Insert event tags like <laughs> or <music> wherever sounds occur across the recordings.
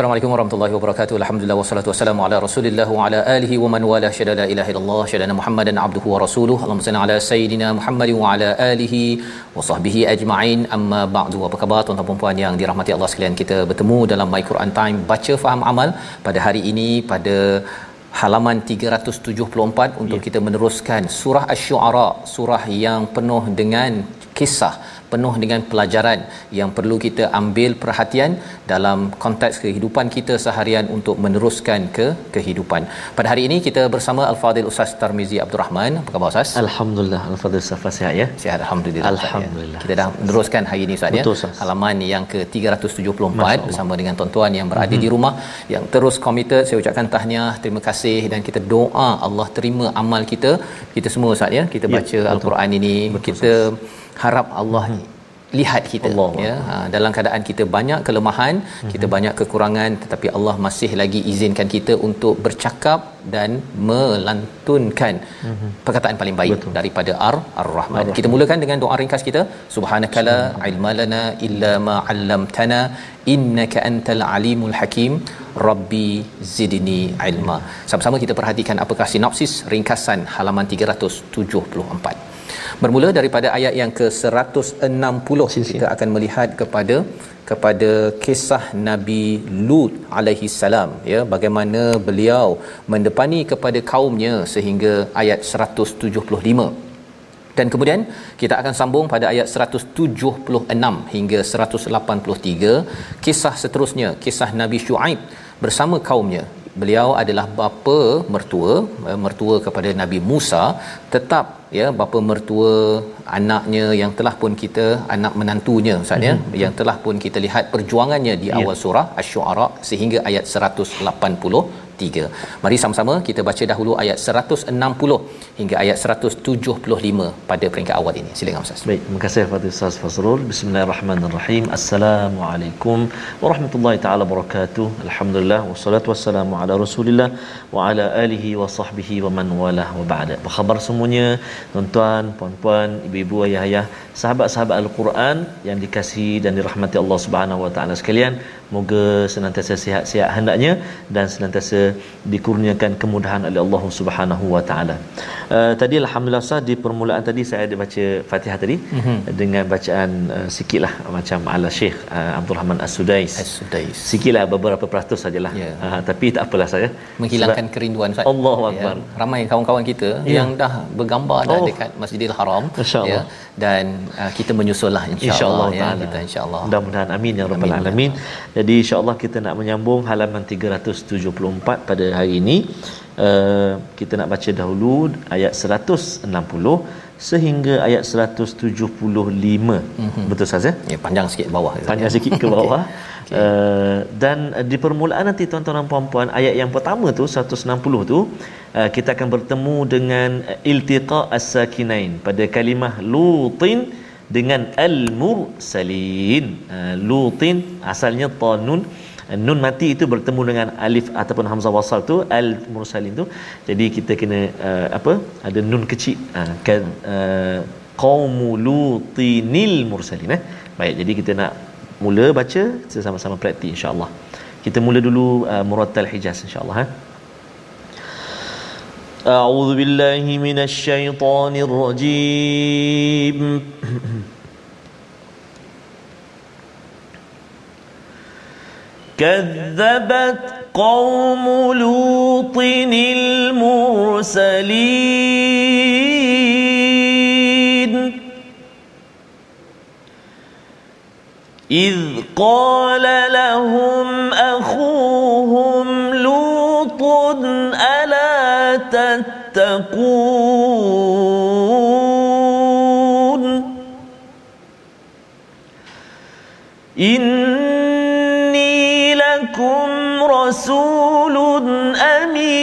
Assalamualaikum warahmatullahi wabarakatuh. Alhamdulillah wassalatu wassalamu ala Rasulillah wa ala alihi wa man wala syada la ilaha illallah syada Muhammadan abduhu wa rasuluhu. Allahumma salli ala sayidina Muhammad wa ala alihi wa sahbihi ajma'in. Amma ba'du. Apa khabar tuan-tuan dan puan yang dirahmati Allah sekalian? Kita bertemu dalam My Quran Time baca faham amal pada hari ini pada halaman 374 untuk ya. kita meneruskan surah asy-syu'ara, surah yang penuh dengan kisah penuh dengan pelajaran yang perlu kita ambil perhatian dalam konteks kehidupan kita seharian untuk meneruskan ke kehidupan. Pada hari ini kita bersama Al-Fadil Ustaz Tarmizi Abdul Rahman. Apa khabar Ustaz? Alhamdulillah. Al-Fadil Ustaz sihat ya? Sihat Alhamdulillah. Alhamdulillah. Ya. Kita dah meneruskan hari ini Ustaz ya. Halaman yang ke-374 bersama dengan tuan-tuan yang berada mm-hmm. di rumah yang terus committed. Saya ucapkan tahniah, terima kasih dan kita doa Allah terima amal kita. Kita semua Ustaz ya. Kita baca ya, Al-Quran ini. Betul, kita Ustaz harap Allah hmm. lihat kita Allah. ya ha, dalam keadaan kita banyak kelemahan hmm. kita banyak kekurangan tetapi Allah masih lagi izinkan kita untuk bercakap dan melantunkan hmm. perkataan paling baik Betul. daripada ar ar-rahman ar-rahman. kita mulakan dengan doa ringkas kita subhanakala ilmalana illa ma 'allamtana innaka antal alimul hakim rabbi zidni ilma sama-sama kita perhatikan apakah sinopsis ringkasan halaman 374 Bermula daripada ayat yang ke-160 kita akan melihat kepada kepada kisah Nabi Lut alaihi salam ya. Bagaimana beliau mendepani kepada kaumnya sehingga ayat 175 dan kemudian kita akan sambung pada ayat 176 hingga 183 kisah seterusnya kisah Nabi Shu'aib bersama kaumnya beliau adalah bapa mertua eh, mertua kepada Nabi Musa tetap ya bapa mertua anaknya yang telah pun kita anak menantunya ustaz ya mm-hmm. yang telah pun kita lihat perjuangannya di yeah. awal surah asy-syu'ara sehingga ayat 183 mari sama-sama kita baca dahulu ayat 160 hingga ayat 175 pada peringkat awal ini. Silakan ustaz. Baik terima kasih kepada ustaz Fasrul bismillahirrahmanirrahim. Assalamualaikum warahmatullahi taala wabarakatuh. Alhamdulillah wassalatu wassalamu ala rasulillah wa ala alihi wa sahbihi wa man wala wa ba'da. Apa khabar semuanya? Tuan-tuan, puan-puan, ibu-ibu, ayah-ayah, sahabat-sahabat Al-Quran yang dikasihi dan dirahmati Allah Subhanahu Wa Taala sekalian. Moga senantiasa sihat-sihat hendaknya dan senantiasa dikurniakan kemudahan oleh Allah Subhanahu Wa Taala. Uh, tadi alhamdulillah sah di permulaan tadi saya ada baca Fatihah tadi mm-hmm. dengan bacaan uh, sikitlah macam ala Syekh uh, Abdul Rahman As-Sudais. As-Sudais. Sikitlah beberapa peratus sajalah. Yeah. Ya. Uh, tapi tak apalah saya. Menghilangkan Sebab kerinduan Ustaz. Allahu Akbar. Ya, ramai kawan-kawan kita yeah. yang dah bergambar dah oh. dekat Masjidil Haram ya dan uh, kita menyusullah insyaallah insya ya kita insyaallah. Mudah-mudahan amin ya rabbal alamin. Jadi insyaallah kita nak menyambung halaman 374 pada hari ini. Uh, kita nak baca dahulu ayat 160 sehingga ayat 175. Mm-hmm. Betul saja? Ya panjang sikit bawah. Panjang sikit ke bawah. <laughs> okay. Okay. Uh, dan uh, di permulaan nanti tuan-tuan dan puan-puan ayat yang pertama tu 160 tu uh, kita akan bertemu dengan iltiqa as-sakinain pada kalimah lutin dengan al-mursalin. Uh, lutin asalnya tanun nun mati itu bertemu dengan alif ataupun hamzah wasal tu al mursalin tu jadi kita kena uh, apa ada nun kecil uh, kan uh, qaumulutinil mursalin eh baik jadi kita nak mula baca kita sama-sama praktik insyaallah kita mula dulu uh, murattal hijaz insyaallah eh أعوذ بالله من الشيطان الرجيم <clears throat> كذبت قوم لوط المرسلين. إذ قال لهم أخوهم لوط ألا تتقون؟ إني رسول أمين.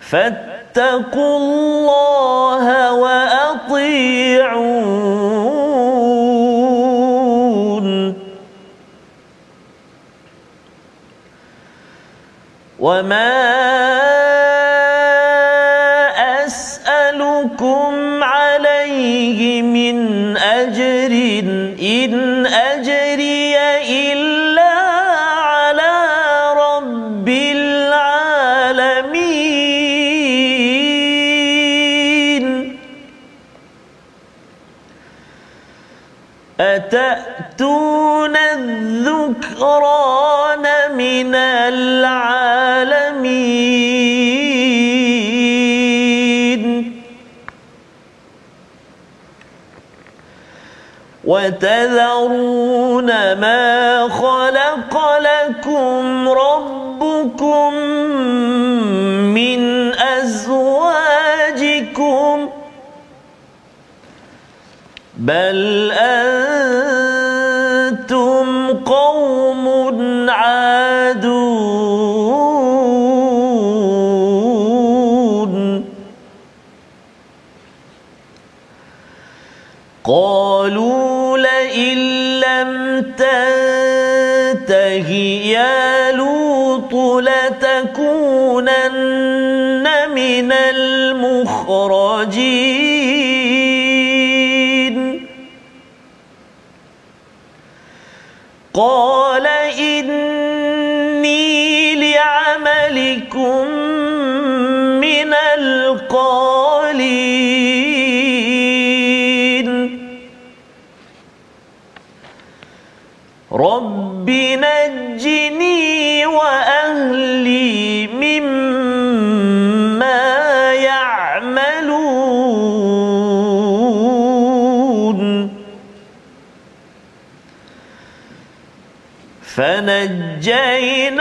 فاتقوا الله وأطيعون. وما أسألكم عليه من أجر إن من العالمين. وتذرون ما خلق لكم ربكم من أزواجكم. بل أنتم لتكونن من المخرجين قال فنجيناه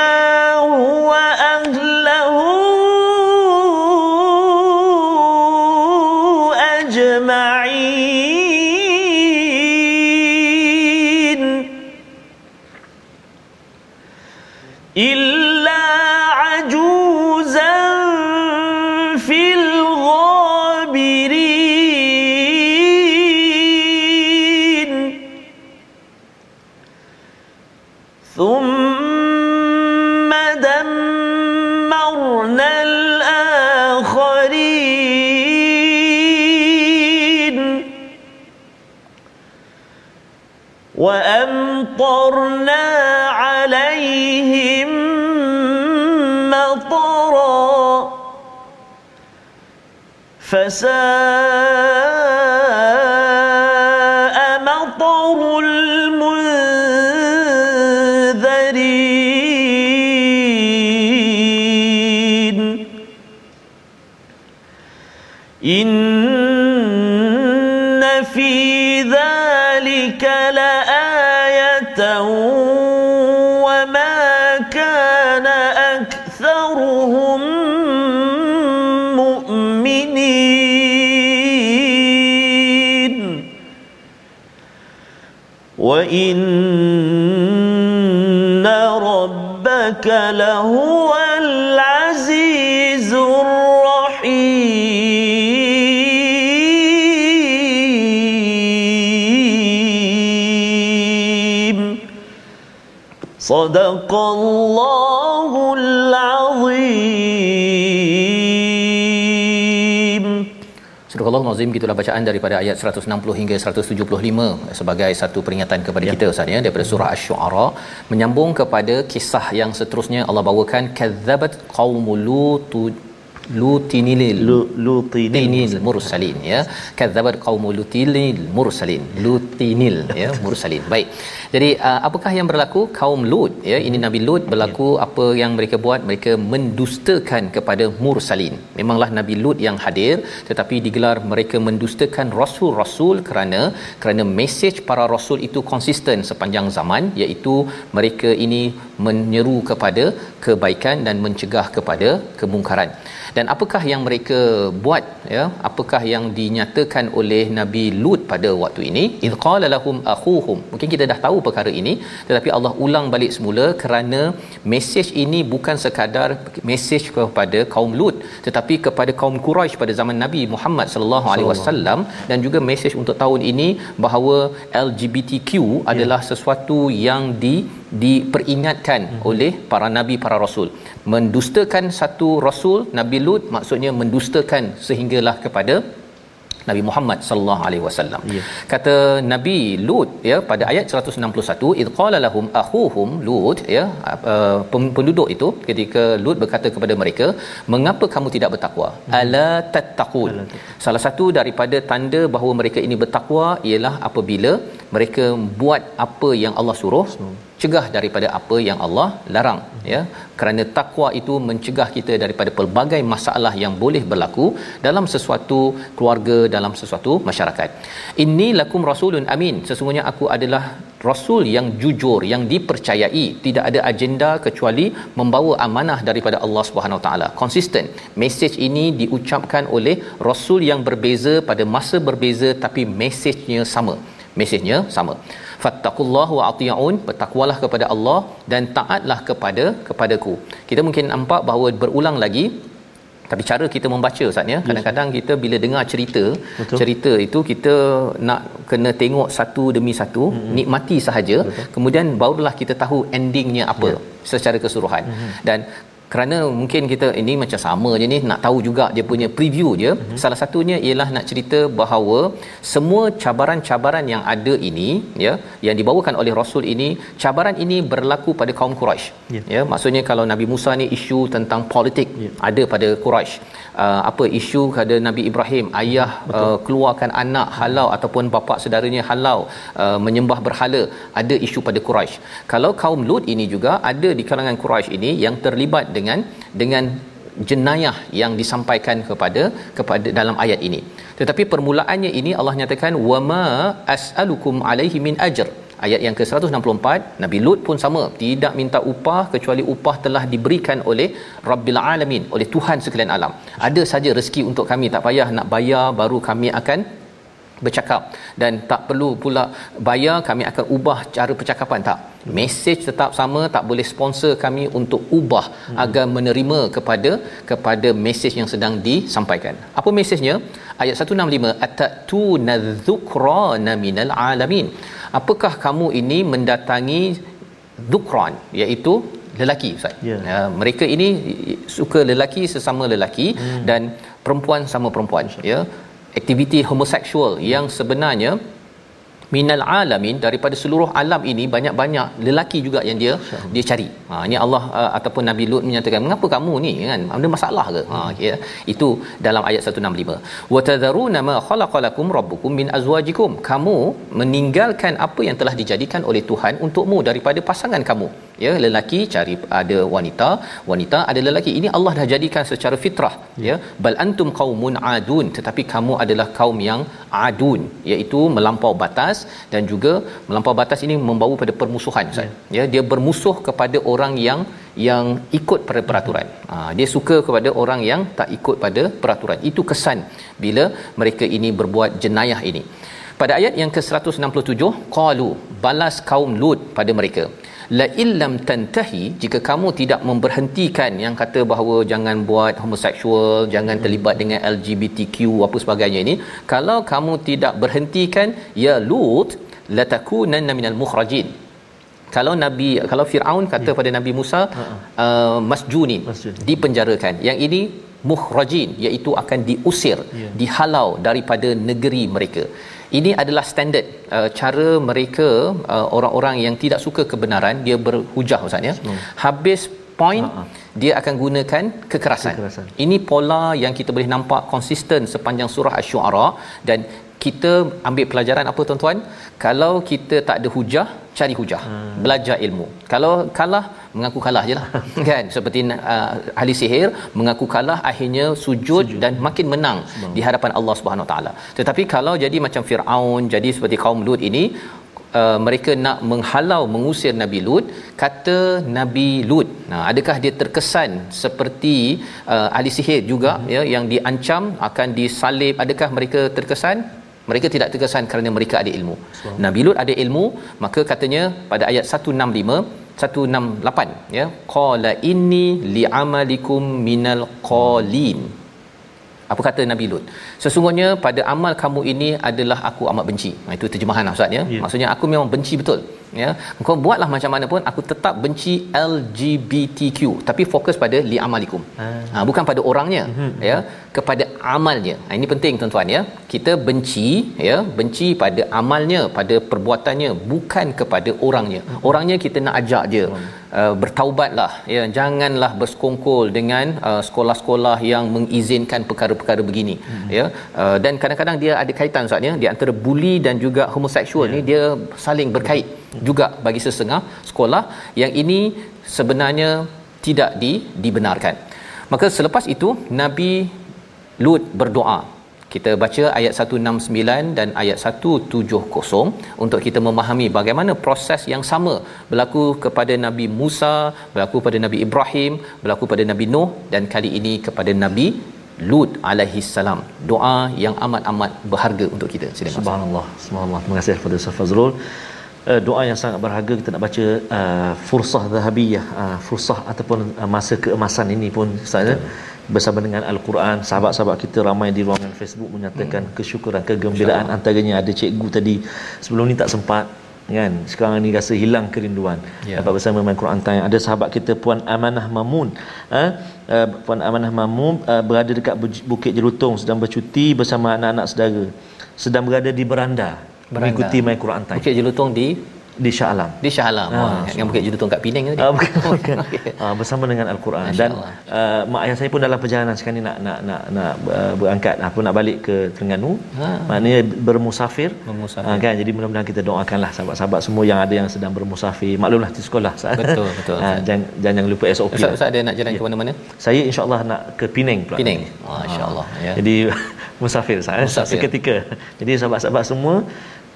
صدق الله العظيم Surah Sadaqallahu azim gitulah bacaan daripada ayat 160 hingga 175 sebagai satu peringatan kepada ya. kita Ustaz ya daripada surah Asy-Syu'ara menyambung kepada kisah yang seterusnya Allah bawakan kadzabat qaumul lut lutinil lutinil mursalin ya kadzabat qaumul lutinil mursalin lutinil ya mursalin baik jadi uh, apakah yang berlaku? Kaum lut ya. Ini nabi lut berlaku ya. apa yang mereka buat? Mereka mendustakan kepada mursalin. Memanglah nabi lut yang hadir tetapi digelar mereka mendustakan rasul-rasul kerana kerana mesej para rasul itu konsisten sepanjang zaman iaitu mereka ini menyeru kepada kebaikan dan mencegah kepada kemungkaran. Dan apakah yang mereka buat ya? Apakah yang dinyatakan oleh nabi lut pada waktu ini? Id qala lahum akhuhum. Mungkin kita dah tahu perkara ini tetapi Allah ulang balik semula kerana mesej ini bukan sekadar mesej kepada kaum lut tetapi kepada kaum quraisy pada zaman nabi Muhammad sallallahu alaihi wasallam dan juga mesej untuk tahun ini bahawa LGBTQ ya. adalah sesuatu yang di diperingatkan hmm. oleh para nabi para rasul mendustakan satu rasul nabi lut maksudnya mendustakan sehinggalah kepada Nabi Muhammad sallallahu alaihi wasallam. Ya. Kata Nabi Lut ya pada ayat 161 id qala lahum akhuhum Lut ya uh, penduduk itu ketika Lut berkata kepada mereka mengapa kamu tidak bertakwa? Hmm. Ala tattaqun. Salah satu daripada tanda bahawa mereka ini bertakwa ialah apabila mereka buat apa yang Allah suruh cegah daripada apa yang Allah larang ya. Kerana takwa itu mencegah kita daripada pelbagai masalah yang boleh berlaku dalam sesuatu keluarga dalam sesuatu masyarakat. Inni lakum rasulun amin. Sesungguhnya aku adalah rasul yang jujur yang dipercayai. Tidak ada agenda kecuali membawa amanah daripada Allah Subhanahu taala. Konsisten. Mesej ini diucapkan oleh rasul yang berbeza pada masa berbeza tapi mesejnya sama mesejnya sama fattaqullaha wa ati'un bertakwalah kepada Allah dan taatlah kepada kepadaku kita mungkin nampak bahawa berulang lagi tapi cara kita membaca Ustaz ya kadang-kadang kita bila dengar cerita Betul. cerita itu kita nak kena tengok satu demi satu mm-hmm. nikmati sahaja Betul. kemudian barulah kita tahu endingnya apa yeah. secara keseluruhan mm-hmm. dan kerana mungkin kita ini macam sama je ni nak tahu juga dia punya preview dia mm-hmm. salah satunya ialah nak cerita bahawa semua cabaran-cabaran yang ada ini ya yang dibawakan oleh rasul ini cabaran ini berlaku pada kaum Quraisy yeah. ya maksudnya kalau Nabi Musa ni isu tentang politik yeah. ada pada Quraisy uh, apa isu pada Nabi Ibrahim ayah uh, keluarkan anak halau ataupun bapa saudaranya halau uh, menyembah berhala ada isu pada Quraisy kalau kaum Lut ini juga ada di kalangan Quraisy ini yang terlibat dengan dengan jenayah yang disampaikan kepada kepada dalam ayat ini. Tetapi permulaannya ini Allah nyatakan wama as'alukum alaihi min ajr. Ayat yang ke-164 Nabi Lut pun sama. Tidak minta upah kecuali upah telah diberikan oleh Rabbil Alamin oleh Tuhan sekalian alam. Ada saja rezeki untuk kami tak payah nak bayar baru kami akan bercakap dan tak perlu pula bayar kami akan ubah cara percakapan tak mesej tetap sama tak boleh sponsor kami untuk ubah hmm. agar menerima kepada kepada mesej yang sedang disampaikan apa mesejnya ayat 165 atatu nadzukrana minal alamin apakah kamu ini mendatangi dhukran iaitu lelaki ustaz yeah. uh, mereka ini suka lelaki sesama lelaki hmm. dan perempuan sama perempuan ya aktiviti homoseksual yang sebenarnya minal alamin daripada seluruh alam ini banyak-banyak lelaki juga yang dia dia cari. Ha ini Allah uh, ataupun Nabi Lut menyatakan mengapa kamu ni kan ada masalah ke? Ha ya itu dalam ayat 165. Wa tadharuna ma khalaqalakum rabbukum min azwajikum. Kamu meninggalkan apa yang telah dijadikan oleh Tuhan untukmu daripada pasangan kamu. Ya lelaki cari ada wanita, wanita ada lelaki. Ini Allah dah jadikan secara fitrah ya. Bal antum qaumun adun tetapi kamu adalah kaum yang adun iaitu melampau batas dan juga melampau batas ini membawa pada permusuhan Ustaz. Ya. ya, dia bermusuh kepada orang yang yang ikut pada peraturan. Ha, dia suka kepada orang yang tak ikut pada peraturan. Itu kesan bila mereka ini berbuat jenayah ini. Pada ayat yang ke-167, qalu balas kaum Lut pada mereka la illam tantahi jika kamu tidak memberhentikan yang kata bahawa jangan buat homoseksual jangan hmm. terlibat dengan LGBTQ apa sebagainya ini kalau kamu tidak berhentikan ya lut latakunanna minal mukhrajin kalau nabi kalau Firaun kata ya. pada Nabi Musa uh-huh. uh, masjunin Masjun. dipenjarakan yang ini mukhrajin iaitu akan diusir yeah. dihalau daripada negeri mereka ini adalah standard uh, cara mereka uh, orang-orang yang tidak suka kebenaran dia berhujah ustaz ya hmm. habis point Ha-ha. dia akan gunakan kekerasan. kekerasan ini pola yang kita boleh nampak konsisten sepanjang surah asy-syu'ara dan kita ambil pelajaran apa tuan-tuan? Kalau kita tak ada hujah cari hujah. Hmm. belajar ilmu. Kalau kalah mengaku kalah je lah. <laughs> Kan? Seperti uh, ahli sihir mengaku kalah akhirnya sujud, sujud. dan makin menang di hadapan Allah Subhanahu taala. Tetapi kalau jadi macam Firaun jadi seperti kaum Lut ini Uh, mereka nak menghalau mengusir Nabi Lut kata Nabi Lut. Nah adakah dia terkesan seperti uh, ahli sihir juga hmm. ya yang diancam akan disalib? Adakah mereka terkesan mereka tidak terkesan kerana mereka ada ilmu. So. Nabi Lut ada ilmu, maka katanya pada ayat 165 168 ya qala inni li'amalikum minal qalin apa kata Nabi Lut sesungguhnya pada amal kamu ini adalah aku amat benci ha, itu terjemahan ustaz ya yeah. maksudnya aku memang benci betul ya kau buatlah macam mana pun aku tetap benci LGBTQ tapi fokus pada li amalikum ah. ha, bukan pada orangnya mm-hmm. ya kepada amalnya ha, ini penting tuan-tuan ya kita benci ya benci pada amalnya pada perbuatannya bukan kepada orangnya mm-hmm. orangnya kita nak ajak je mm-hmm. Uh, bertaubatlah ya janganlah bersekongkol dengan uh, sekolah-sekolah yang mengizinkan perkara-perkara begini mm-hmm. ya uh, dan kadang-kadang dia ada kaitan ustaz ya di antara bully dan juga homoseksual yeah. ni dia saling berkait juga bagi sesetengah sekolah yang ini sebenarnya tidak di, dibenarkan. Maka selepas itu Nabi Lut berdoa. Kita baca ayat 169 dan ayat 170 untuk kita memahami bagaimana proses yang sama berlaku kepada Nabi Musa, berlaku pada Nabi Ibrahim, berlaku pada Nabi Nuh dan kali ini kepada Nabi Lut alaihi salam. Doa yang amat-amat berharga untuk kita. Silakan. Subhanallah. Subhanallah. Terima kasih kepada Ustaz Fazrul uh, doa yang sangat berharga kita nak baca uh, fursah zahabiyah uh, fursah ataupun uh, masa keemasan ini pun saya bersama dengan al-Quran sahabat-sahabat kita ramai di ruangan Facebook menyatakan hmm. kesyukuran kegembiraan antaranya ada cikgu tadi sebelum ni tak sempat kan sekarang ni rasa hilang kerinduan ya. dapat bersama main Quran time ada sahabat kita puan Amanah Mamun ha? uh, puan Amanah Mamun uh, berada dekat Bukit Jelutong sedang bercuti bersama anak-anak saudara sedang berada di beranda mengikuti My Quran Time. Bukit Jelutong di di Shah Alam. Di Shah Alam. Ha, Wah, yang Bukit Jelutong kat Penang tadi. Ah, bukan. <laughs> bukan. okay. ah, bersama dengan Al-Quran dan uh, mak ayah saya pun dalam perjalanan sekarang ni nak nak nak nak uh, berangkat apa nak balik ke Terengganu. Ha. Maknanya bermusafir. Bermusafir. Ha, kan jadi mudah-mudahan kita doakanlah sahabat-sahabat semua yang ada yang sedang bermusafir. Maklumlah di sekolah. Betul betul. Ha, jangan jangan lupa SOP. Ustaz, Ustaz ada nak jalan ya. ke mana-mana? Saya insya-Allah nak ke Penang pula. Penang. Masya-Allah ha. ya. Jadi <laughs> musafir saya seketika. Jadi sahabat-sahabat semua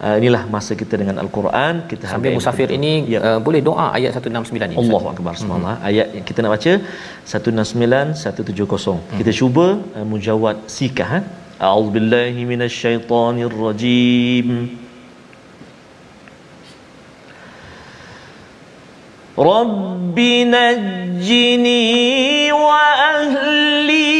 Uh, inilah masa kita dengan al-Quran kita sambil musafir ini ya. uh, boleh doa ayat 169 ni Allahu akbar subhanallah hmm. ayat yang kita nak baca 169 170 hmm. kita cuba uh, mujawad sikah ha a'udzubillahi minasyaitonirrajim رب نجني وأهلي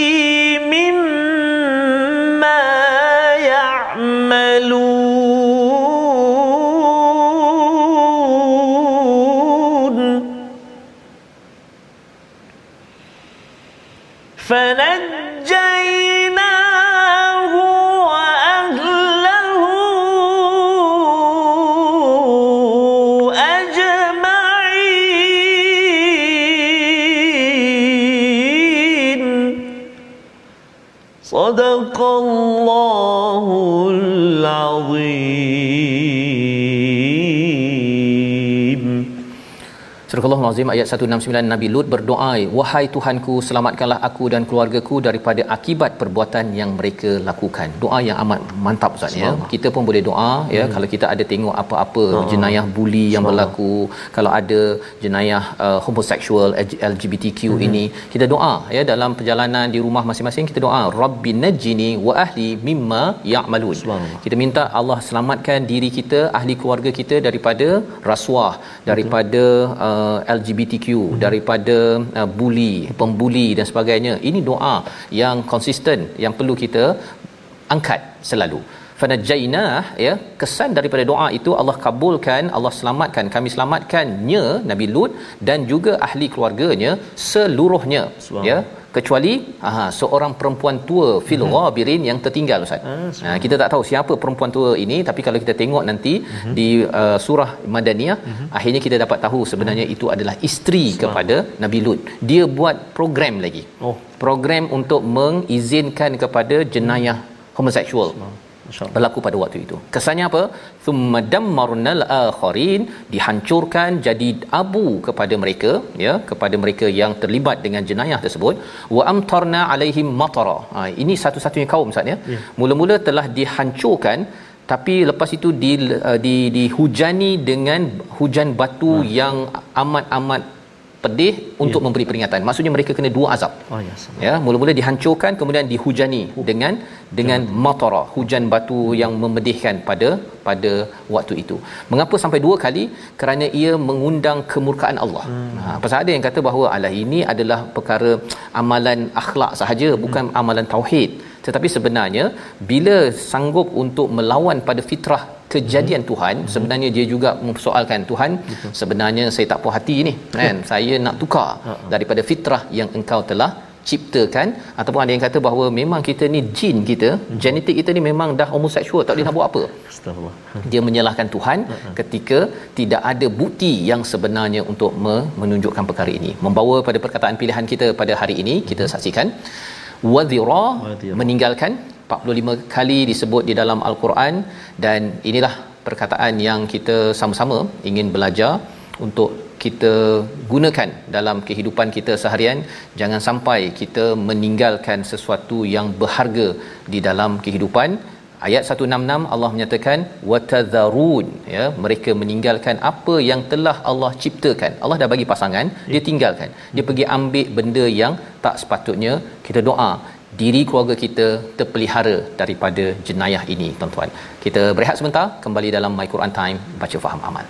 Surah Al-Azim ayat 169 Nabi Lut berdoa, "Wahai Tuhanku, selamatkanlah aku dan keluargaku daripada akibat perbuatan yang mereka lakukan." Doa yang amat mantap Ustaz ya. Kita pun boleh doa ya hmm. kalau kita ada tengok apa-apa oh. jenayah buli yang berlaku, kalau ada jenayah uh, homoseksual LGBTQ hmm. ini, kita doa ya dalam perjalanan di rumah masing-masing kita doa, "Rabbi najini wa ahli mimma ya'malun." Kita minta Allah selamatkan diri kita, ahli keluarga kita daripada rasuah, daripada uh, LGBTQ hmm. daripada uh, bully pembuli dan sebagainya. Ini doa yang konsisten yang perlu kita angkat selalu. Fanajaina ya kesan daripada doa itu Allah kabulkan Allah selamatkan kami selamatkannya Nabi Lut dan juga ahli keluarganya seluruhnya ya kecuali aha, seorang perempuan tua fil Mhm. ghabirin yang tertinggal ustaz. Ah, Ha, kita tak tahu siapa perempuan tua ini tapi kalau kita tengok nanti Mhm. di uh, surah Madaniyah akhirnya kita dapat tahu sebenarnya itu adalah isteri kepada Nabi Lut. Dia buat program lagi. Oh. Program untuk mengizinkan kepada jenayah homoseksual Masya-Allah. Berlaku pada waktu itu. Kesannya apa? Thumma dammarnal akharin dihancurkan jadi abu kepada mereka ya kepada mereka yang terlibat dengan jenayah tersebut wa amtarna alaihim matara. Ha, ini satu-satunya kaum Ustaz ya. Ya. Mula-mula telah dihancurkan tapi lepas itu di, uh, di dihujani dengan hujan batu yang amat-amat pedih untuk Ya. memberi peringatan. Maksudnya mereka kena dua azab. Oh ya. sama. Ya, mula-mula dihancurkan kemudian dihujani dengan dengan matara, hujan batu yang memedihkan pada pada waktu itu. Mengapa sampai dua kali? Kerana ia mengundang kemurkaan Allah. Hmm. Ha, pasal ada yang kata bahawa alah ini adalah perkara amalan akhlak sahaja, bukan Hmm. amalan tauhid. Tetapi sebenarnya bila sanggup untuk melawan pada fitrah kejadian Hmm. Tuhan sebenarnya dia juga mempersoalkan Tuhan sebenarnya saya tak puas hati ni kan? <laughs> Saya nak tukar Ha, daripada fitrah yang engkau telah ciptakan. Ataupun ada yang kata bahawa memang kita ni jin kita Hmm. genetik kita ni memang dah homoseksual tak boleh nak buat apa. Astagfirullah. <laughs> dia menyalahkan Tuhan ketika tidak ada bukti yang sebenarnya untuk me- menunjukkan perkara ini. Membawa pada perkataan pilihan kita pada hari ini kita saksikan wadhira meninggalkan. 45 kali disebut di dalam al-Quran. Dan inilah perkataan yang kita sama-sama ingin belajar untuk kita gunakan dalam kehidupan kita seharian. Jangan sampai kita meninggalkan sesuatu yang berharga di dalam kehidupan ayat 166 Allah menyatakan watadharun ya mereka meninggalkan apa yang telah Allah ciptakan. Allah dah bagi pasangan dia tinggalkan. Dia pergi ambil benda yang tak sepatutnya. Kita doa diri keluarga kita terpelihara daripada jenayah ini tuan-tuan. Kita berehat sebentar kembali dalam my Quran time baca faham amal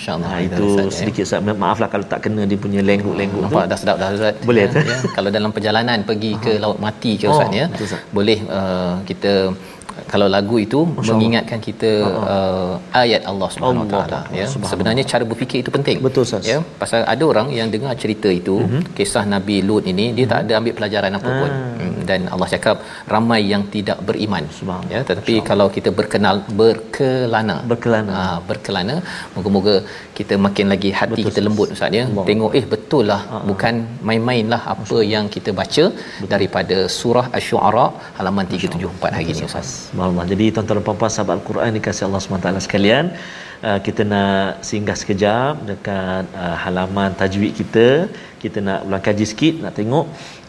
Masya-Allah. Ha, itu sedikit Ustaz. maaflah kalau tak kena dia punya lengguk-lengguk tu. Nampak dah sedap dah Ustaz. Boleh, ya, tu? ya. Kalau dalam perjalanan pergi ke laut mati ke Ustaz Oh, ya. betul, Ustaz. Boleh uh, kita kalau lagu itu mengingatkan kita uh, ayat Allah Subhanahu Wa Allah Taala ya. Sebenarnya cara berfikir itu penting. Betul, Ustaz. Ya, pasal ada orang yang dengar cerita itu, Mhm. kisah Nabi Lut ini dia tak ada ambil pelajaran apa pun. Hmm, Dan Allah cakap ramai yang tidak beriman. Ya, tetapi kalau kita berkenal berkelana. Berkelana. Ha, berkelana moga-moga kita makin lagi hati Betul, kita lembut ustaz ya Allah. tengok eh betul lah bukan main-main lah apa yang kita baca daripada surah asy-syu'ara halaman 374 hari ini ustaz Subhanallah. Jadi tuan-tuan dan puan-puan sahabat Al-Quran dikasihi Allah SWT sekalian, uh, kita nak singgah sekejap dekat uh, halaman tajwid kita. Kita nak ulang kaji sikit, nak tengok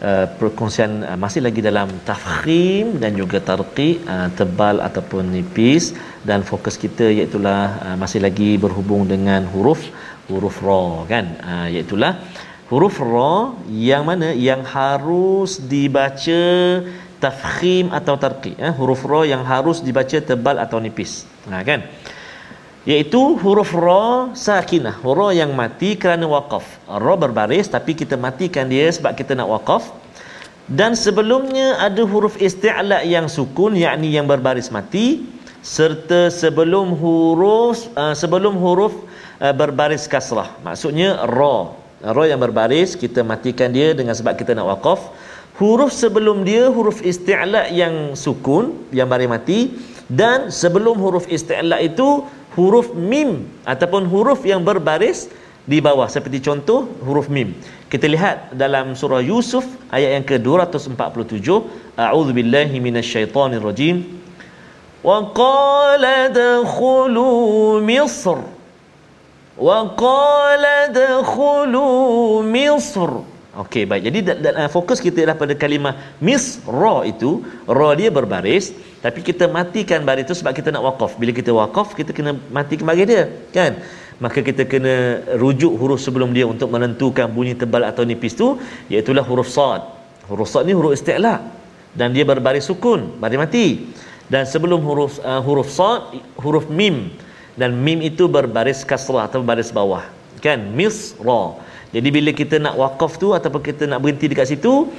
uh, perkongsian uh, masih lagi dalam tafkhim dan juga tarqiq uh, tebal ataupun nipis dan fokus kita iaitu uh, masih lagi berhubung dengan huruf huruf ra kan. Uh, iaitu huruf ra yang mana yang harus dibaca tafkhim atau tarqiq eh? huruf ra yang harus dibaca tebal atau nipis. Ha kan? Iaitu huruf ra sakinah ra yang mati kerana waqaf. Ra berbaris tapi kita matikan dia sebab kita nak waqaf. Dan sebelumnya ada huruf isti'la yang sukun yakni yang berbaris mati serta sebelum huruf uh, sebelum huruf uh, berbaris kasrah. Maksudnya ra. Ra yang berbaris kita matikan dia dengan sebab kita nak waqaf huruf sebelum dia huruf isti'la yang sukun yang baris mati dan sebelum huruf isti'la itu huruf mim ataupun huruf yang berbaris di bawah. Seperti contoh huruf mim. Kita lihat dalam surah Yusuf ayat yang ke-247 a'udzubillahi minasyaitonirrajim. Wa qala dakhulu misr. Wa qala dakhulu misr Okey baik. Jadi da, da, uh, fokus kita adalah pada kalimah misra itu, ra dia berbaris tapi kita matikan baris itu sebab kita nak waqaf. Bila kita waqaf kita kena matikan baris dia, kan? Maka kita kena rujuk huruf sebelum dia untuk menentukan bunyi tebal atau nipis tu iaitu huruf sad. Huruf sad ni huruf isti'la dan dia berbaris sukun, baris mati. Dan sebelum huruf uh, huruf sad huruf mim dan mim itu berbaris kasrah atau baris bawah. Kan? Misra. Jadi bila kita nak wakaf tu ataupun kita nak berhenti dekat situ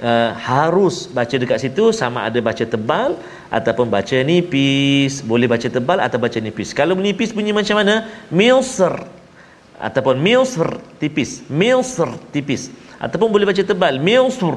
uh, harus baca dekat situ sama ada baca tebal ataupun baca nipis. Boleh baca tebal atau baca nipis. Kalau menipis bunyi macam mana? Milser ataupun milser tipis. Milser tipis. Ataupun boleh baca tebal milser.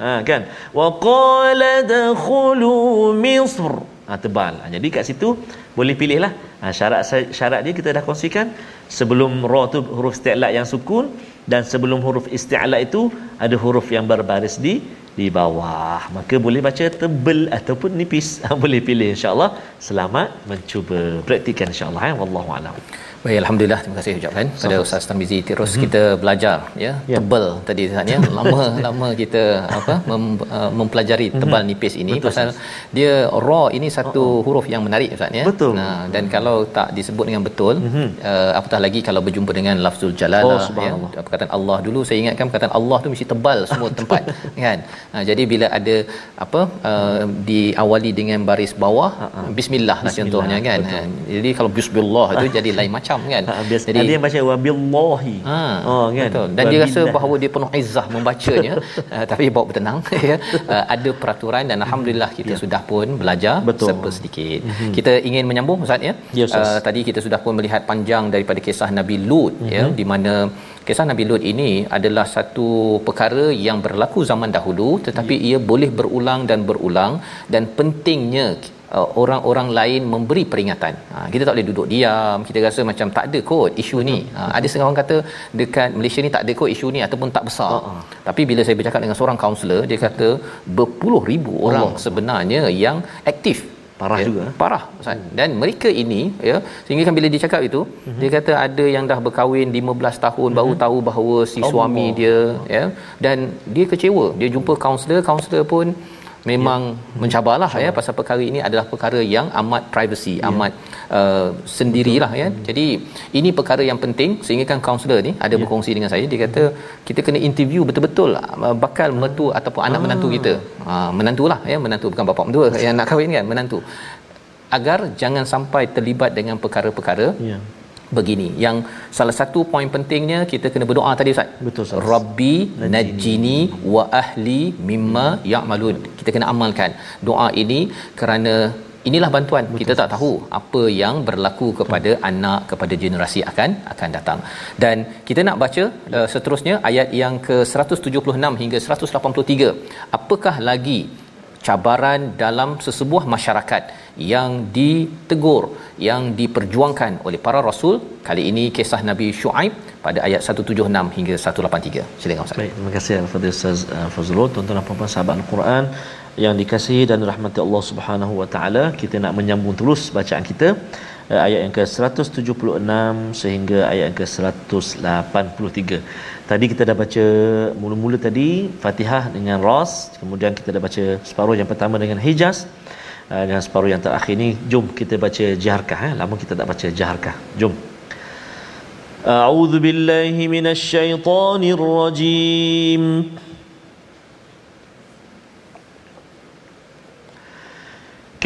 Ha, kan? Wa qala dakhulu misr. Ha, tebal. Ha, jadi kat situ boleh pilihlah. Ha, syarat syarat dia kita dah kongsikan sebelum ra tu huruf isti'la yang sukun dan sebelum huruf isti'la itu ada huruf yang berbaris di di bawah. Maka boleh baca tebal ataupun nipis. <laughs> Boleh pilih insyaallah selamat mencuba. Praktikkan insyaallah ya wallahu alam Baik, alhamdulillah terima kasih ucapkan pada Ustaz Tamizi terus hmm. kita belajar ya, ya. tebal tadi Ustaz ya lama lama kita apa mem, uh, mempelajari mhm. tebal nipis ini Betul, pasal sahas. dia ra ini satu oh, oh. huruf yang menarik Ustaz ya Betul. Nah, dan hmm. kalau tak disebut dengan betul hmm. uh, apatah lagi kalau berjumpa dengan lafzul jalalah oh, ya perkataan Allah dulu saya ingatkan perkataan Allah tu mesti tebal semua <laughs> tempat kan uh, jadi bila ada apa uh, diawali dengan baris bawah uh-huh. bismillah lah contohnya kan Betul. jadi kalau bismillah itu jadi lain macam macam kan. Ha, biasa, Jadi ada yang baca wabillahi. Ha, oh kan. Betul. Dan dia rasa bahawa dia penuh izzah membacanya uh, <laughs> tapi bawa bertenang <laughs> ya. Uh, ada peraturan dan alhamdulillah kita ya. sudah pun belajar serba sedikit. Mm-hmm. Kita ingin menyambung ustaz ya. Yes, uh, tadi kita sudah pun melihat panjang daripada kisah Nabi Lut mm-hmm. ya mhm. di mana kisah Nabi Lut ini adalah satu perkara yang berlaku zaman dahulu tetapi ya. ia boleh berulang dan berulang dan pentingnya uh, orang-orang lain memberi peringatan. Ha, kita tak boleh duduk diam. Kita rasa macam tak ada kot isu ni. Ha, ada setengah orang kata dekat Malaysia ni tak ada kot isu ni ataupun tak besar. Uh-huh. Tapi bila saya bercakap dengan seorang kaunselor, dia kata berpuluh ribu orang Allah. sebenarnya yang aktif parah ya, juga parah Ustaz. Hmm. dan mereka ini ya sehingga kan bila dia cakap itu hmm. dia kata ada yang dah berkahwin 15 tahun hmm. baru tahu bahawa si suami Allah. dia ya dan dia kecewa dia jumpa kaunselor kaunselor pun memang ya. mencabarlah ya pasal perkara ini adalah perkara yang amat privacy ya. amat uh, sendirilah ya hmm. jadi ini perkara yang penting sehingga kan kaunselor ni ada ya. berkongsi dengan saya dia kata kita kena interview betul-betul uh, bakal mertua ataupun anak ah. menantu kita uh, menantulah ya menantu bukan bapa mentua <laughs> yang nak kahwin kan menantu agar jangan sampai terlibat dengan perkara-perkara ya begini. Yang salah satu poin pentingnya kita kena berdoa tadi ustaz. Betul ustaz. Rabbi najini wa ahli mimma ya'malun. Kita kena amalkan doa ini kerana inilah bantuan. Betul. kita tak tahu apa yang berlaku kepada betul. anak kepada generasi akan akan datang. Dan kita nak baca uh, seterusnya ayat yang ke 176 hingga 183 apakah lagi cabaran dalam sesebuah masyarakat yang ditegur yang diperjuangkan oleh para rasul. Kali ini kisah Nabi Shu'aib pada ayat 176 hingga 183 silakan Ustaz. Baik terima kasih al-fadhil Ustaz uh, Fazrul. Tuan-tuan dan puan-puan sahabat Al-Quran yang dikasihi dan rahmati Allah Subhanahu wa taala kita nak menyambung terus bacaan kita uh, ayat yang ke 176 sehingga ayat yang ke 183 Tadi kita dah baca mula-mula tadi Fatihah dengan Ras, kemudian kita dah baca separuh yang pertama dengan Hijaz dan separuh yang terakhir ni jom kita baca Jaharkah eh. Lama kita tak baca Jaharkah. Jom. A'udzu billahi minasy syaithanir rajim.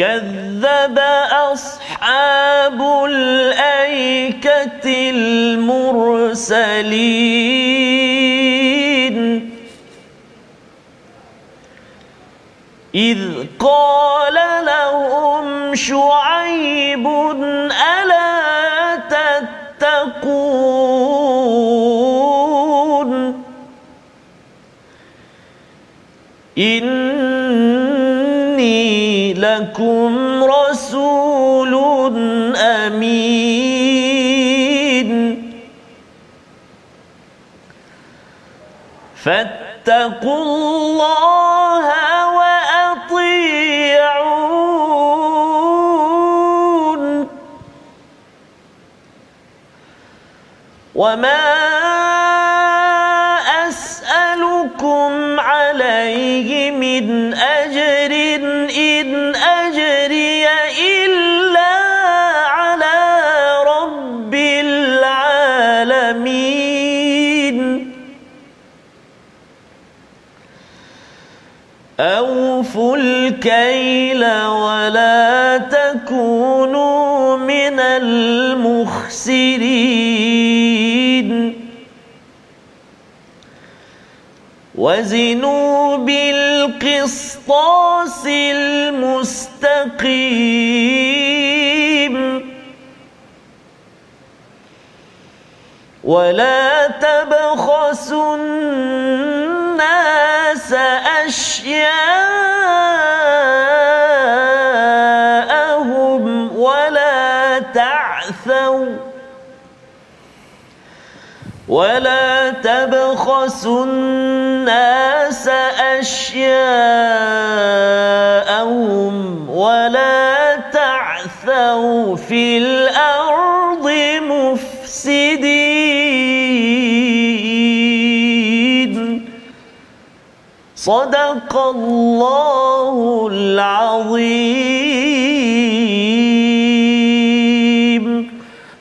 كذب أصحاب الأيكة المرسلين إذ قال لهم شعيب ألا تتقون إني لكم رسول أمين فاتقوا الله وما أسألكم من أجر إن أجري إلا على رب العالمين أوفوا الكيل ولا تكونوا من المخسرين وزنوا بالقسطاس المستقيم ولا تبخسوا الناس أشياءهم ولا تبخسوا الناس أشياءهم ولا تعثوا في الأرض مفسدين صدق الله العظيم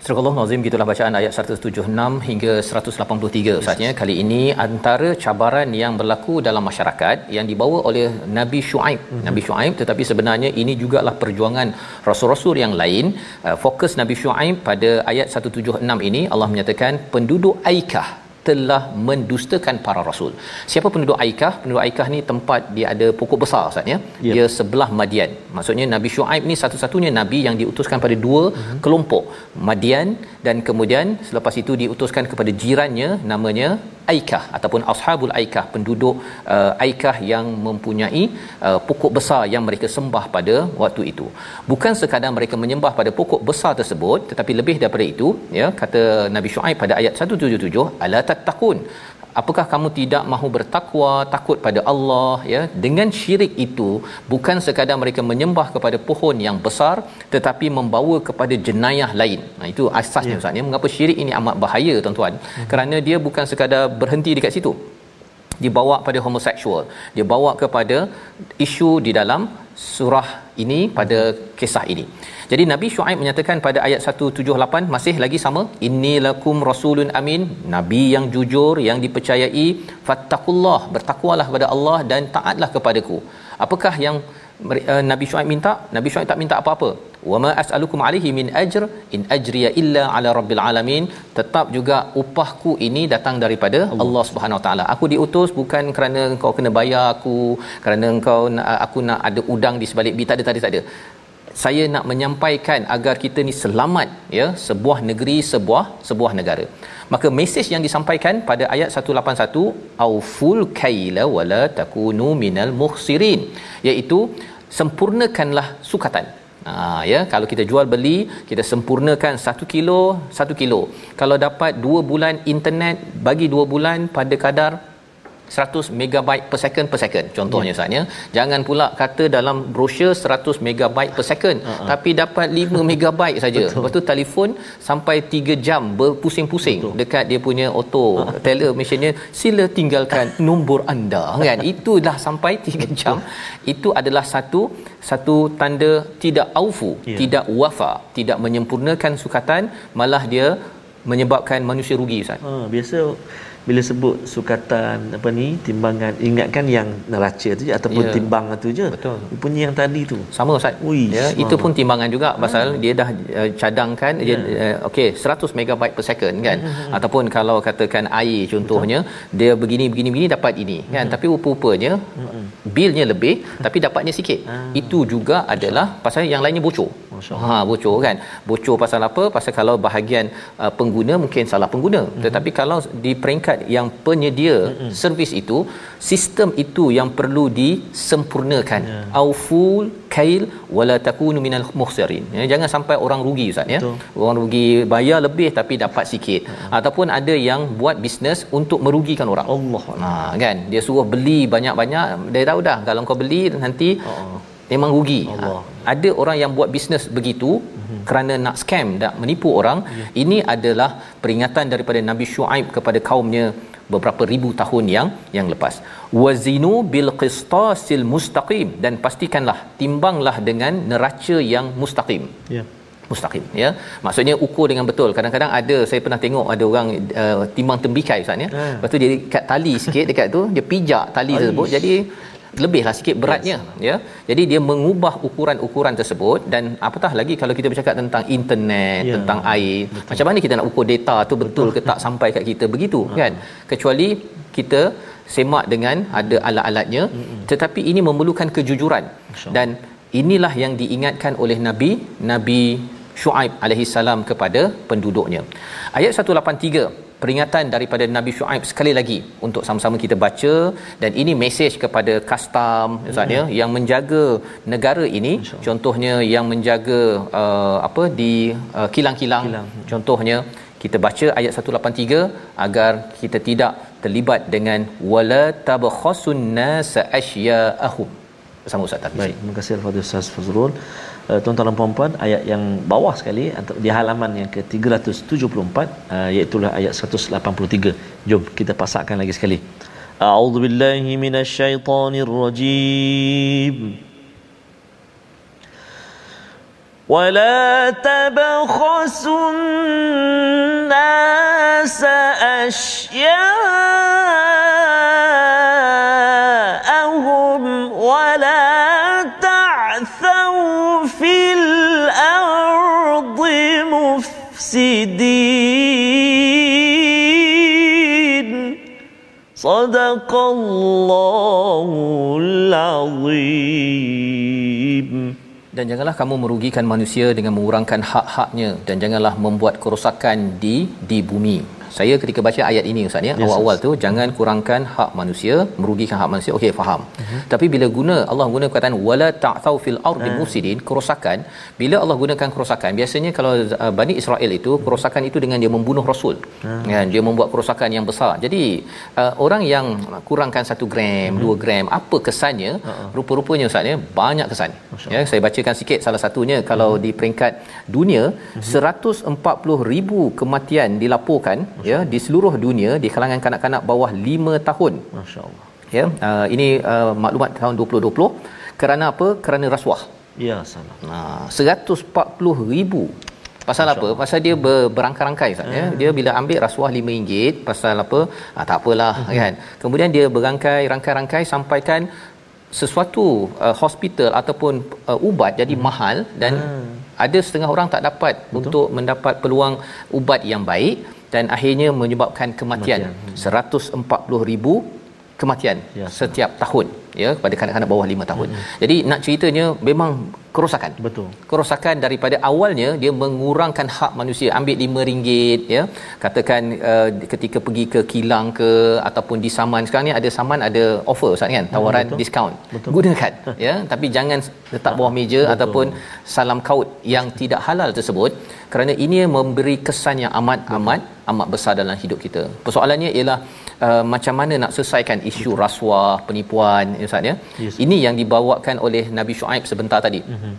Surah Nazim gitulah bacaan ayat 176 hingga 183 Ustaz ya. Kali ini antara cabaran yang berlaku dalam masyarakat yang dibawa oleh Nabi Shu'aib. Mm-hmm. Nabi Shu'aib tetapi sebenarnya ini jugalah perjuangan rasul-rasul yang lain. Uh, fokus Nabi Shu'aib pada ayat 176 ini Allah menyatakan penduduk Aikah telah mendustakan para rasul. Siapa penduduk Aikah? Penduduk Aikah ni tempat dia ada pokok besar Ustaz ya. Yep. Dia sebelah Madian. Maksudnya Nabi Shu'aib ni satu-satunya nabi yang diutuskan pada dua uh-huh. kelompok, Madian dan kemudian selepas itu diutuskan kepada jirannya namanya Aikah ataupun Ashabul Aikah penduduk uh, Aikah yang mempunyai uh, pokok besar yang mereka sembah pada waktu itu. Bukan sekadar mereka menyembah pada pokok besar tersebut tetapi lebih daripada itu ya kata Nabi Shu'aib pada ayat 177 ala tattaqun apakah kamu tidak mahu bertakwa takut pada Allah ya? Dengan syirik itu bukan sekadar mereka menyembah kepada pohon yang besar tetapi membawa kepada jenayah lain. Nah itu asasnya yeah. ustaz ya? Mengapa syirik ini amat bahaya tuan-tuan? Hmm. kerana dia bukan sekadar berhenti dekat situ. Dibawa pada homoseksual. Dia bawa kepada isu di dalam surah ini pada kisah ini. Jadi Nabi Shu'aib menyatakan pada ayat 178 masih lagi sama innilakum rasulun amin nabi yang jujur yang dipercayai fattaqullah bertakwalah kepada Allah dan taatlah kepadaku. Apakah yang uh, Nabi Shu'aib minta? Nabi Shu'aib tak minta apa-apa wama as'alukum alaihi min ajr in ajriya illa ala rabbil alamin. Tetap juga upahku ini datang daripada Allah, Allah Subhanahu Wa taala. Aku diutus bukan kerana kau kena bayar aku kerana kau aku nak ada udang di sebalik bi tak ada tak ada tak ada. Saya nak menyampaikan agar kita ni selamat ya sebuah negeri sebuah sebuah negara. Maka mesej yang disampaikan pada ayat 181 auful kaila wala takunu minal mukhsirin. Iaitu sempurnakanlah sukatan Ha, ya kalau kita jual beli kita sempurnakan 1 kilo 1 kilo. Kalau dapat 2 bulan internet bagi 2 bulan pada kadar 100 megabyte per second per second contohnya yeah. saatnya jangan pula kata dalam brosur 100 megabyte per second uh-huh. tapi dapat 5 <laughs> megabyte saja lepas tu telefon sampai 3 jam berpusing-pusing Betul. dekat dia punya auto uh-huh. teller mesinnya sila tinggalkan nombor anda <laughs> kan itulah sampai 3 jam itu adalah satu satu tanda tidak aufu yeah. tidak wafa tidak menyempurnakan sukatan malah dia menyebabkan manusia rugi ustaz. Ha biasa bila sebut sukatan apa ni timbangan ingatkan yang neraca tu je ataupun ya. timbang tu je betul punya yang tadi tu sama ustaz Ui, ya itu pun timbangan juga pasal ha. dia dah uh, cadangkan ya. dia uh, okey 100 megabyte per second kan hmm. ataupun kalau katakan air contohnya betul. dia begini begini begini dapat ini hmm. kan tapi rupa-rupanya hmm. Bilnya lebih tapi dapatnya sikit. Ha. itu juga adalah pasal yang lainnya bocor. Ha bocor kan? Bocor pasal apa? Pasal kalau bahagian uh, pengguna mungkin salah pengguna. Hmm. tetapi kalau di peringkat yang penyedia mm-hmm. servis itu sistem itu yang perlu disempurnakan. Yeah. auful kail wala takunu minal mukhsirin. Ya, jangan sampai orang rugi ustaz ya. Orang rugi bayar lebih tapi dapat sikit. Mm-hmm. ataupun ada yang buat bisnes untuk merugikan orang. Allah. Ha kan? Dia suruh beli banyak-banyak dia tahu dah kalau kau beli nanti oh. memang rugi. Ha, ada orang yang buat bisnes begitu mm-hmm. kerana nak scam nak menipu orang yeah. ini adalah peringatan daripada Nabi Shu'aib kepada kaumnya beberapa ribu tahun yang yang lepas. Wazinu bil qistasil mustaqim. Dan pastikanlah timbanglah dengan neraca yang mustaqim. Ya. mustaqim ya. Maksudnya ukur dengan betul. Kadang-kadang ada saya pernah tengok ada orang uh, timbang tembikai ustaz ya. Ha. lepas tu dia kat tali sikit dekat tu dia pijak tali tersebut. Jadi lebihlah sikit beratnya ya. Jadi dia mengubah ukuran-ukuran tersebut dan apatah lagi kalau kita bercakap tentang internet Ya. tentang air macam mana kita nak ukur data tu betul ke tak sampai kat kita? Begitu kan? Kecuali kita semak dengan ada alat-alatnya tetapi ini memerlukan kejujuran. Dan inilah yang diingatkan oleh nabi. Nabi Shu'aib alaihi salam kepada penduduknya. Ayat 183 peringatan daripada Nabi Shu'aib sekali lagi untuk sama-sama kita baca dan ini mesej kepada kastam ustaz ya yang menjaga negara ini. Contohnya yang menjaga uh, apa di uh, kilang-kilang. Kilang. contohnya kita baca ayat 183 agar kita tidak terlibat dengan wala tabkhasun nas ashya'ahum. Bersama Ustaz Tarmizi. Baik, terima kasih Al-Fadhil Ustaz Fazrul. Uh, tuan-tuan dan puan-puan, ayat yang bawah sekali antara- di halaman yang ke-374 uh, iaitu ayat 183. Jom kita pasakkan lagi sekali. A'udzu billahi minasyaitonir rajim. ولا تبخسوا الناس أشياءهم مفسدين صدق الله العظيم dan janganlah kamu merugikan manusia dengan mengurangkan hak-haknya dan janganlah membuat kerosakan di di bumi. Saya ketika baca ayat ini ustaz ya, Yes, awal-awal tu jangan kurangkan hak manusia, merugikan hak manusia. Okey, faham. Uh-huh. Tapi bila guna Allah guna perkataan wala ta'thau fil ardi uh. mufsidin, kerosakan, bila Allah gunakan kerosakan, biasanya kalau uh, Bani Israel itu kerosakan itu dengan dia membunuh rasul. Uh. Kan, dia membuat kerosakan yang besar. Jadi uh, orang yang kurangkan 1 gram, uh-huh. 2 gram, apa kesannya? Uh-huh. Rupa-rupanya ustaz ya, banyak kesan. Ya, saya bacakan sikit salah satunya kalau di peringkat dunia uh-huh. 140,000 kematian dilaporkan ya di seluruh dunia di kalangan kanak-kanak bawah 5 tahun. Masya-Allah. Ya, uh, ini uh, maklumat tahun 2020 kerana apa? Kerana rasuah. Ya. Ha, 140,000 Pasal apa? Pasal dia ber, berangkai-rangkai Ustaz ya. Dia bila ambil rasuah RM5 pasal apa? Ha, tak apalah uh-huh. kan. Kemudian dia berangkai rangkai-rangkai sampaikan sesuatu uh, hospital ataupun uh, ubat jadi uh-huh. mahal dan uh-huh. ada setengah orang tak dapat Betul. untuk mendapat peluang ubat yang baik dan akhirnya menyebabkan kematian, kematian. 140,000 kematian Ya, setiap tahun ya kepada kanak-kanak bawah 5 tahun. Hmm. Jadi nak ceritanya memang kerosakan. Betul. Kerosakan daripada awalnya dia mengurangkan hak manusia ambil RM5 ya. Katakan uh, ketika pergi ke kilang ke ataupun di saman sekarang ni ada saman ada offer Ustaz kan tawaran betul. diskaun. Betul. Gunakan <laughs> ya tapi jangan letak bawah meja Betul. ataupun salam kaut yang tidak halal tersebut kerana ini memberi kesan yang amat amat amat besar dalam hidup kita. Persoalannya ialah uh, macam mana nak selesaikan isu rasuah, penipuan ya Ustaz ya. Yes. Ini yang dibawakan oleh Nabi Shu'aib sebentar tadi. Mm-hmm.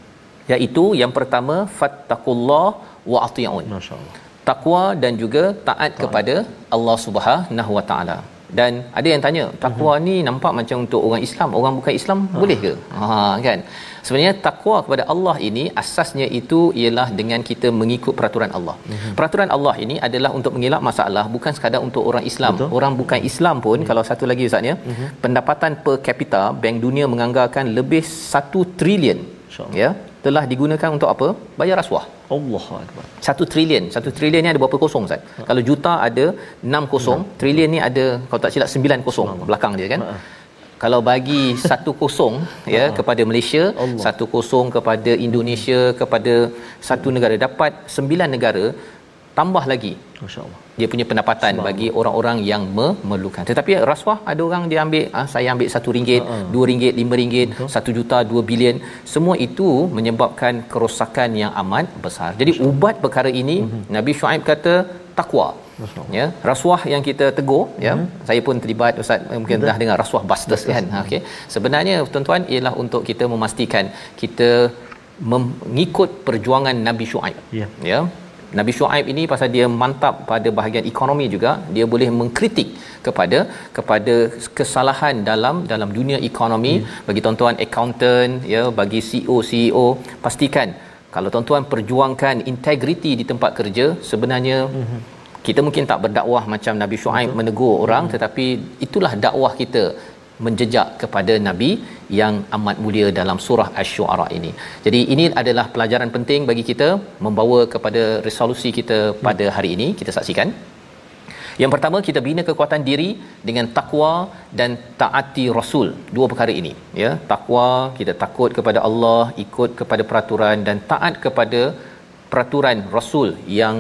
Iaitu yang pertama fattaqullah wa ati'un. Masya-Allah. Takwa dan juga taat kepada Allah Subhanahu wa taala. Dan ada yang tanya, takwa mm-hmm. ni nampak macam untuk orang Islam, orang bukan Islam ha. boleh ke? Ha kan. Sebenarnya takwa kepada Allah ini asasnya itu ialah dengan kita mengikut peraturan Allah. Mm-hmm. Peraturan Allah ini adalah untuk mengelak masalah bukan sekadar untuk orang Islam. Betul. Orang bukan Islam pun mm-hmm. kalau satu lagi ustaz ya, mm-hmm. pendapatan per capita bank dunia menganggarkan lebih 1 trilion ya telah digunakan untuk apa? Bayar rasuah. Akbar. Satu trilion. Satu trilion ni ada berapa kosong Ustaz? Ha. Kalau juta ada enam kosong, ha. trilion ni ada kalau tak silap sembilan kosong ha. belakang dia kan. Ha. Kalau bagi satu kosong <laughs> ya ha. kepada Malaysia, Allah. satu kosong kepada Indonesia, kepada satu negara dapat sembilan negara tambah lagi Masya-Allah. dia punya pendapatan bagi orang-orang yang memerlukan. Tetapi rasuah ada orang dia ambil ah, saya ambil satu ringgit, dua ringgit, lima ringgit, satu juta, dua bilion. Semua itu menyebabkan kerosakan yang amat besar. Jadi ubat perkara ini uh-huh. Nabi Shu'aib kata takwa. Ya, rasuah yang kita tegur ya. Uh-huh. Saya pun terlibat Ustaz mungkin dah dengar rasuah busters kan. Ha, okey. Sebenarnya tuan-tuan ialah untuk kita memastikan kita mengikut perjuangan Nabi Shu'aib. Ya. Ya Nabi Shu'aib ini pasal dia mantap pada bahagian ekonomi juga dia boleh mengkritik kepada kepada kesalahan dalam dalam dunia ekonomi hmm. bagi tuan-tuan accountant ya bagi CEO CEO pastikan kalau tuan-tuan perjuangkan integriti di tempat kerja sebenarnya hmm. kita mungkin tak berdakwah macam Nabi Shu'aib Betul. menegur orang hmm. tetapi itulah dakwah kita menjejak kepada nabi yang amat mulia dalam surah asy-syu'ara ini. Jadi ini adalah pelajaran penting bagi kita membawa kepada resolusi kita pada hari ini. Kita saksikan. Yang pertama kita bina kekuatan diri dengan takwa dan taati rasul. Dua perkara ini, ya. Takwa, kita takut kepada Allah, ikut kepada peraturan dan taat kepada peraturan rasul yang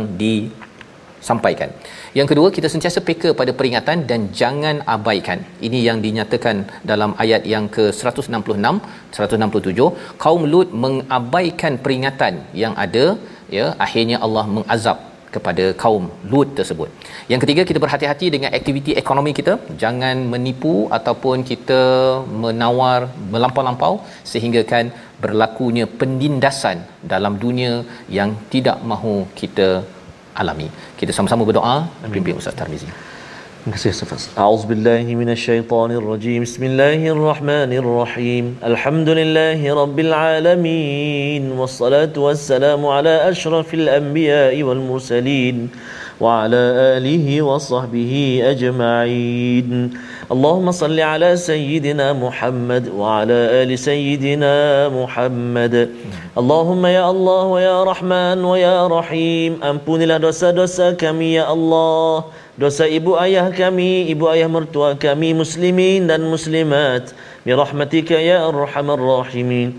disampaikan. Yang kedua, kita sentiasa peka pada peringatan dan jangan abaikan. Ini yang dinyatakan dalam ayat yang ke-166, 167, kaum Lut mengabaikan peringatan yang ada, ya, akhirnya Allah mengazab kepada kaum Lut tersebut. Yang ketiga kita berhati-hati dengan aktiviti ekonomi kita, jangan menipu ataupun kita menawar melampau-lampau sehingga kan berlakunya penindasan dalam dunia yang tidak mahu kita alami. Kita sama-sama berdoa pimpin Ustaz Tarmizi. Terima kasih Ustaz. A'udzubillahi minasyaitonirrajim. Bismillahirrahmanirrahim. Alhamdulillahi rabbil alamin. Wassalatu wassalamu ala asyrafil anbiya'i wal mursalin. وعلى آله وصحبه أجمعين اللهم صل على سيدنا محمد وعلى آل سيدنا محمد اللهم يا الله ويا رحمن ويا رحيم ampunilah dosa-dosa kami ya Allah dosa ibu ayah kami ibu ayah mertua kami muslimin dan muslimat birahmatika ya arhamar rahimin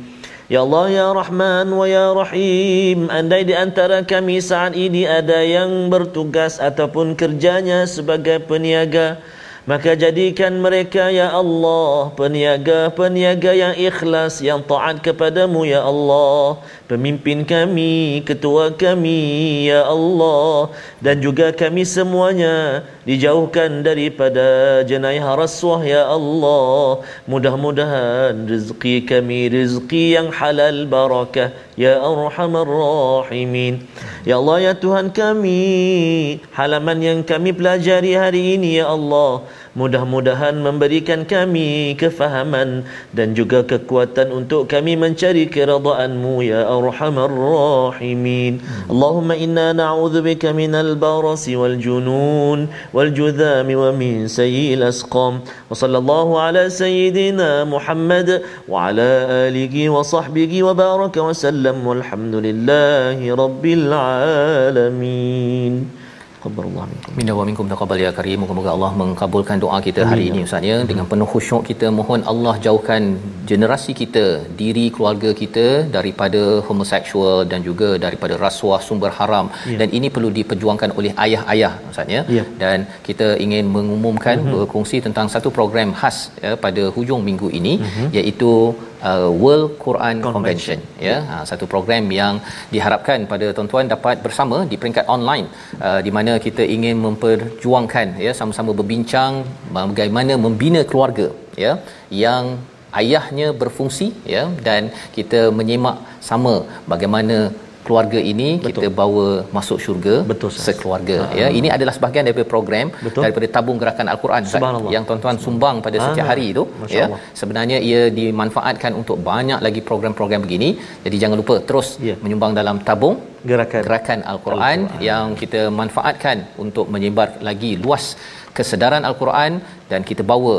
Ya Allah ya Rahman wa ya Rahim Andai di antara kami saat ini ada yang bertugas ataupun kerjanya sebagai peniaga Maka jadikan mereka ya Allah Peniaga-peniaga yang ikhlas Yang taat kepadamu ya Allah Pemimpin kami, ketua kami ya Allah. Dan juga kami semuanya Dijauhkan daripada jenayah rasuah ya Allah. Mudah-mudahan rezeki kami Rezeki yang halal barakah Ya Arhamar Rahimin. Ya Allah ya Tuhan kami Halaman yang kami pelajari hari ini ya Allah Mudah-mudahan memberikan kami kefahaman dan juga kekuatan untuk kami mencari keridaan-Mu ya Arhamar Rahimin. Allahumma inna na'udzubika minal barasi wal junun wal judhami wa min sayyi'il asqam. Wa sallallahu ala sayyidina Muhammad wa ala alihi wa sahbihi wa baraka wa sallam walhamdulillahi rabbil alamin taqabbalallah minkum minna wa minkum taqabbal ya karim moga-moga Allah mengkabulkan doa kita hari Amin. ini ustaz ya dengan penuh khusyuk kita mohon Allah jauhkan generasi kita diri keluarga kita daripada homoseksual dan juga daripada rasuah sumber haram ya. dan ini perlu diperjuangkan oleh ayah-ayah ustaz ya. ya dan kita ingin mengumumkan uh-huh. berkongsi tentang satu program khas ya pada hujung minggu ini uh-huh. iaitu uh, World Quran Convention, Convention ya. Ha, satu program yang diharapkan pada tuan-tuan dapat bersama di peringkat online uh, di mana kita ingin memperjuangkan ya sama-sama berbincang bagaimana membina keluarga ya yang ayahnya berfungsi ya dan kita menyemak sama bagaimana keluarga ini Betul. kita bawa masuk syurga Betul, sekeluarga ha, ya. ini adalah sebahagian daripada program Betul. daripada tabung gerakan al-Quran yang tuan-tuan sumbang pada setiap hari itu ya. Sebenarnya ia dimanfaatkan untuk banyak lagi program-program begini. Jadi jangan lupa terus ya. menyumbang dalam tabung gerakan. gerakan al-Quran, al-Quran. yang kita manfaatkan untuk menyebar lagi luas kesedaran al-Quran. Dan kita bawa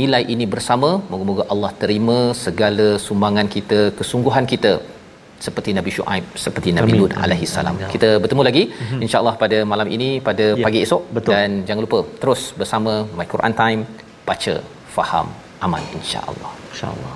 nilai ini bersama. Moga-moga Allah terima segala sumbangan kita kesungguhan kita seperti Nabi Shu'aib seperti Nabi Lut alaihi salam. Kita bertemu lagi mm-hmm. insya-Allah pada malam ini pada ya, pagi esok betul. dan jangan lupa terus bersama My Quran Time baca faham aman insya-Allah. Insya-Allah.